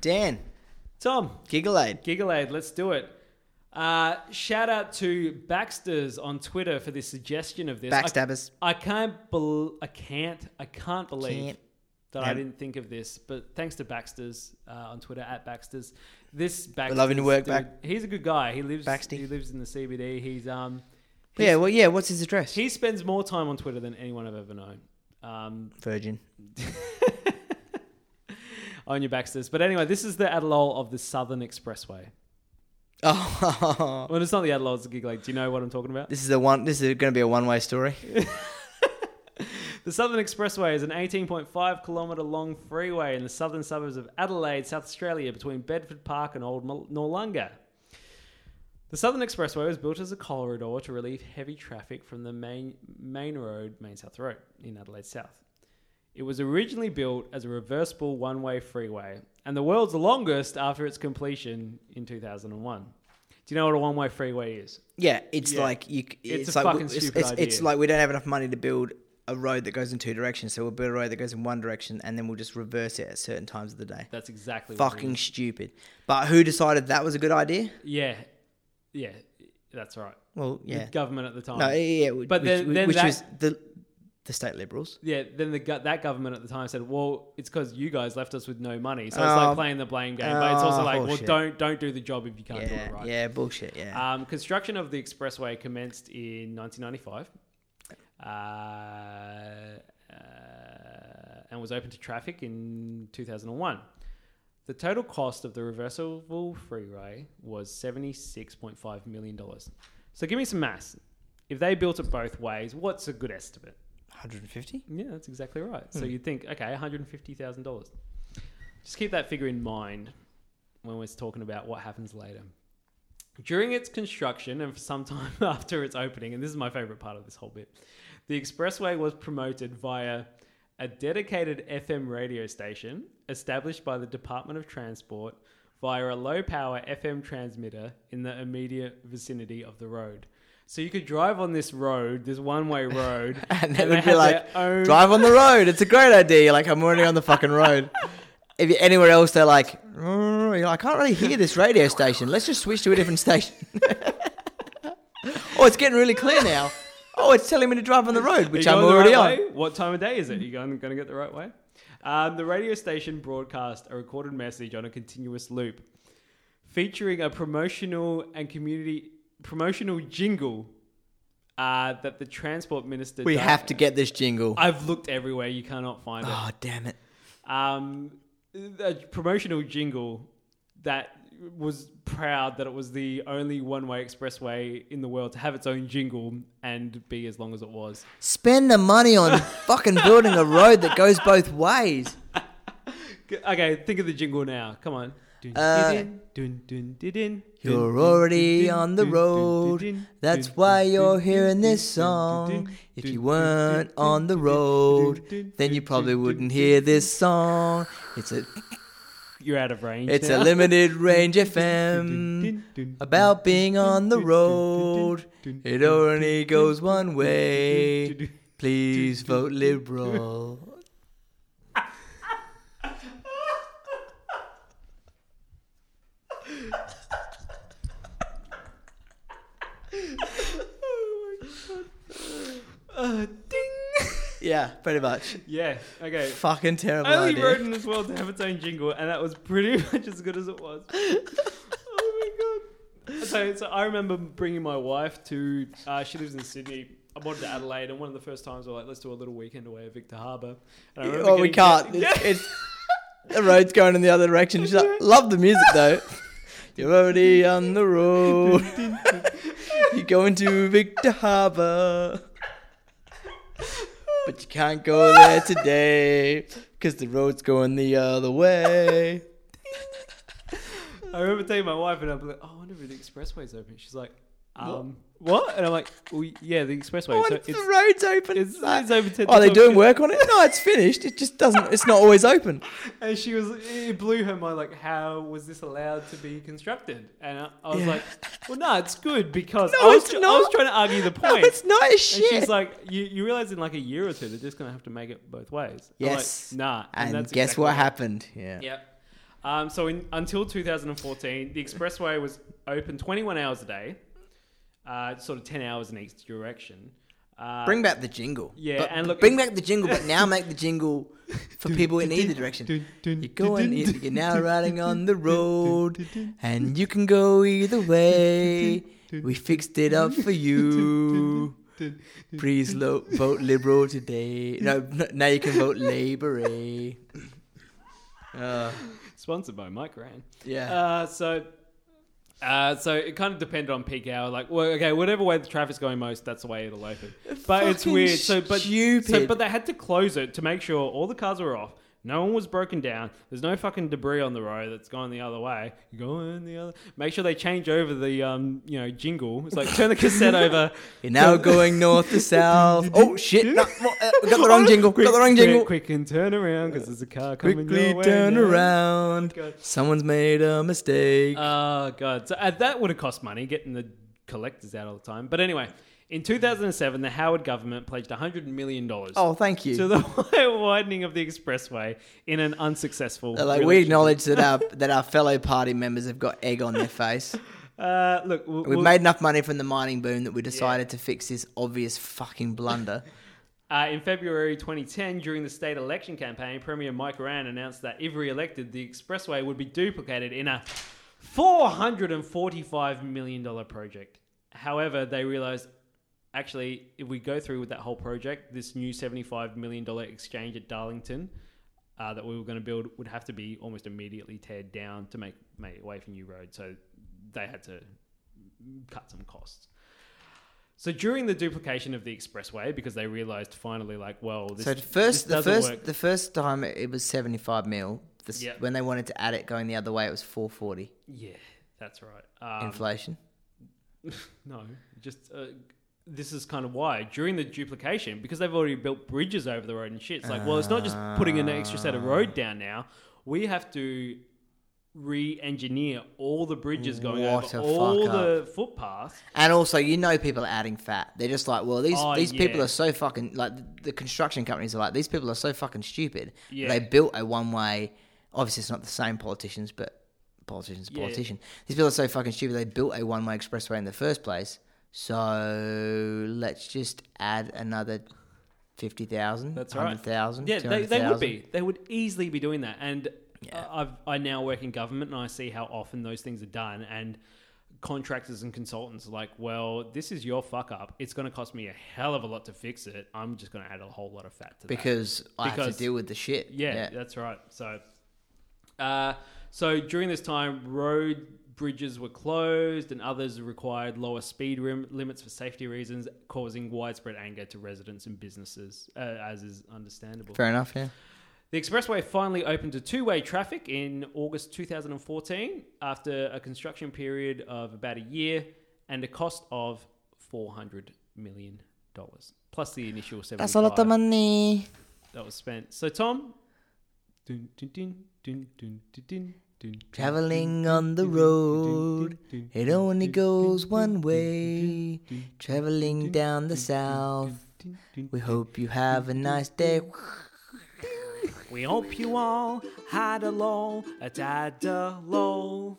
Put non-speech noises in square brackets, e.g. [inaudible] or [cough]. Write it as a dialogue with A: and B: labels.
A: Dan,
B: Tom,
A: Giggle Aid.
B: Gigalade, let's do it. Uh, shout out to Baxter's on Twitter for the suggestion of this. I-
A: Backstabbers.
B: I, can't bel I can't. I can't believe
A: Can't.
B: that I didn't think of this. But thanks to Baxter's uh, on Twitter at Baxter's. This Baxter's
A: loving to work,
B: dude,
A: Bac-
B: He's a good guy. He lives.
A: Baxty.
B: He lives in the CBD. He's um.
A: Yeah, well, yeah. What's his address?
B: He spends more time on Twitter than anyone I've ever known. Um,
A: Virgin. [laughs]
B: on your Baxters. But anyway, this is the Adelol of the Southern Expressway.
A: Oh,
B: Well, it's not the Adelol, it's the Gig Lake. Do you know what I'm talking about?
A: this is a one. This is going to be a one-way story. [laughs]
B: The Southern Expressway is an 18.5 kilometre long freeway in the southern suburbs of Adelaide, South Australia, between Bedford Park and Old Noarlunga. The Southern Expressway was built as a corridor to relieve heavy traffic from the main, main road, Main South Road, in Adelaide South. It was originally built as a reversible one way freeway and the world's longest after its completion in 2001. Do you know what a one way freeway is?
A: Yeah, it's
B: Yeah.
A: like you. c-
B: It's
A: It's,
B: a
A: like
B: fucking
A: it's,
B: stupid
A: it's, it's
B: idea.
A: like we don't have enough money to build a road that goes in two directions, so we'll build a road that goes in one direction, and then we'll just reverse it at certain times of the day.
B: That's exactly what it
A: Fucking
B: is.
A: stupid. But who decided that was a good idea?
B: Yeah. Yeah. That's right.
A: Well,
B: The
A: yeah.
B: government at the time.
A: No, yeah, yeah.
B: But
A: which,
B: then- then
A: which
B: that-
A: was the the state liberals.
B: Yeah, then the go- that government at the time said, "Well, it's because you guys left us with no money." So it's
A: Oh.
B: like playing the blame game, but it's also
A: Oh,
B: like, "Well, don't don't do the job if you can't do
A: Yeah,
B: it right."
A: yeah, bullshit. Yeah.
B: Um, construction of the expressway commenced in 1995, uh, uh, and was open to traffic in 2001. The total cost of the reversible freeway was 76.5 million dollars. So give me some maths. If they built it both ways, what's a good estimate?
A: 150.
B: Yeah, that's exactly right. So
A: Hmm.
B: you'd think, okay, one hundred and fifty thousand dollars. Just keep that figure in mind when we're talking about what happens later. During its construction and for some time [laughs] after its opening, and this is my favorite part of this whole bit, the expressway was promoted via a dedicated FM radio station established by the Department of Transport via a low power FM transmitter in the immediate vicinity of the road. So you could drive on this road, this one way [laughs] road,
A: And
B: they
A: it would be like,
B: own-
A: drive on the [laughs] road. It's a great idea. You're like, I'm already on the fucking road. [laughs] If you're anywhere else, they're like, "Mm, you're like, I can't really hear this radio station. Let's just switch to a different station. oh, it's getting really clear now. Oh, it's telling me to drive on the road, which I'm already
B: right
A: on.
B: way? What time of day is it? Are you going, going to get the right way? Um, the radio station broadcast a recorded message on a continuous loop, featuring a promotional and community promotional jingle uh, that the transport minister.
A: We
B: does-
A: have to get this jingle.
B: I've looked everywhere. You cannot find it.
A: Oh, damn it.
B: um, a promotional jingle that was proud that it was the only one-way expressway in the world to have its own jingle and be as long as it was.
A: Spend the money on [laughs] fucking building a road that goes both ways. [laughs]
B: Okay, think of the jingle now. Come on.
A: Uh, You're already on the road. That's why you're hearing this song. If you weren't on the road, then you probably wouldn't hear this song. It's a
B: You're out of range.
A: it's a limited range FM about being on the road. It only goes one way. Please vote liberal.
B: Uh, ding.
A: Yeah, pretty much.
B: yeah. Okay.
A: Fucking terrible
B: Only
A: idea.
B: road in this world to have its own jingle, and that was pretty [laughs] much as good as it was. [laughs] oh my god! So, so I remember bringing my wife to. Uh, she lives in Sydney. I wanted to Adelaide, and one of the first times we're like, "Let's do a little weekend away at Victor Harbour. And I remember
A: Oh, we can't. It's, it's the road's going in the other direction. She's like, [laughs] love the music though. You're already on the road. You're going to Victor Harbour. But you can't go there today because the road's going the other way. [laughs]
B: I remember telling my wife, and I'm like, "Oh, I wonder if the expressway's open." She's like, "Um, what?" And I'm like, well, "Yeah, the expressway.
A: Oh,
B: so
A: and
B: it's,
A: the road's open.
B: it's,
A: Like,
B: it's open." 10
A: Are they
B: to
A: doing
B: 12.
A: work on it? No, it's finished. It just doesn't. It's not always open. [laughs]
B: And she was, it blew her mind, like, how was this allowed to be constructed? And I, I was
A: Yeah.
B: like, well, no, it's good because
A: No,
B: I, was,
A: it's
B: tr- I was trying to argue the [laughs]
A: No,
B: point.
A: it's not a
B: and
A: shit.
B: she's like, you, you realize in like a year or two, they're just going to have to make it both ways. I'm like,
A: Yes.
B: nah.
A: and
B: that's
A: guess
B: exactly
A: what happened? Yeah.
B: Yep. Um, so in, until 2014, the expressway was open 21 hours a day, uh, sort of 10 hours in each direction. Uh,
A: Bring back the jingle.
B: Yeah,
A: But-
B: and look-
A: bring back the jingle, but now make the jingle for people in either direction. You're going, you're now riding on the road, and you can go either way. We fixed it up for you. Please lo- vote Liberal today. No, n- now you can vote Labour. eh? [laughs] Uh,
B: sponsored by Mike Rann.
A: yeah.
B: Uh, so, uh, so it kind of depended on peak hour. Like, well, okay, whatever way the traffic's going most, that's the way it'll open. But it's
A: Fucking
B: weird. So, but
A: stupid.
B: So, but they had to close it to make sure all the cars were off. No one was broken down. There's no fucking debris on the road that's going the other way. Going the other. Make sure they change over the um, you know, jingle. It's like turn the cassette [laughs] over.
A: You're now going north to south. [laughs] Oh shit! No, uh, got the wrong jingle. got the wrong jingle.
B: Quick, quick and turn around because there's a car coming
A: Quickly
B: your way
A: turn
B: now.
A: around. Someone's made a mistake.
B: Oh god, so uh, that would have cost money getting the collectors out all the time. But anyway, in 2007, the Howard government pledged 100 million dollars
A: oh, thank you.
B: to the [laughs] widening of the expressway in an unsuccessful.
A: They're like we
B: relationship.
A: acknowledge that our that our fellow party members have got egg on their [laughs] face.
B: Uh, look, we'll,
A: We've
B: we'll-
A: made enough money from the mining boom that we decided to fix this obvious fucking blunder. [laughs]
B: Uh, in February 2010, during the state election campaign, Premier Mike Rann announced that if re-elected, the expressway would be duplicated in a $445 million project. However, they realized, actually, if we go through with that whole project, this new $75 million exchange at Darlington uh, that we were going to build would have to be almost immediately teared down to make, make way for new road. So they had to cut some costs. So during the duplication of the expressway, because they realized finally, like, well, this,
A: so the first,
B: this
A: the first,
B: work.
A: the first time it was seventy five mil. The,
B: Yep.
A: When they wanted to add it going the other way, it was four forty.
B: yeah, that's right. Um,
A: Inflation. [laughs]
B: no, just uh, this is kind of why during the duplication, because they've already built bridges over the road and shit. It's like, well, it's not just putting an extra set of road down now. We have to re-engineer all the bridges going
A: What
B: over
A: a
B: all
A: fuck
B: the footpaths.
A: And also, you know, people are adding fat. They're just like, well, these
B: Oh,
A: these people are so fucking like the construction companies are like these people are so fucking stupid.
B: Yeah.
A: They built a one way. Obviously, it's not the same politicians, but politicians,
B: Yeah.
A: politician. These people are so fucking stupid. They built a one way expressway in the first place. So let's just add another fifty thousand.
B: That's right.
A: Hundred thousand.
B: Yeah, they, they would be. They would easily be doing that. And
A: Yeah.
B: uh, I've, I now work in government and I see how often those things are done. And contractors and consultants are like, well, this is your fuck up. It's going to cost me a hell of a lot to fix it. I'm just going to add a whole lot of fat to that.
A: because I have
B: Because-
A: to deal with the shit.
B: Yeah, that's right. So, uh, so during this time, road bridges were closed, and others required lower speed rim- limits for safety reasons, causing widespread anger to residents and businesses, uh, as is understandable.
A: Fair enough. Yeah.
B: The expressway finally opened to two-way traffic in August 2014 after a construction period of about a year and a cost of 400 million dollars plus the initial 75
A: That's a lot of money.
B: that was spent. So Tom, dun, dun, dun,
A: Traveling on the road, it only goes one way. Traveling down the south, we hope you have a nice day.
B: We hope you all had a low, a dad a low.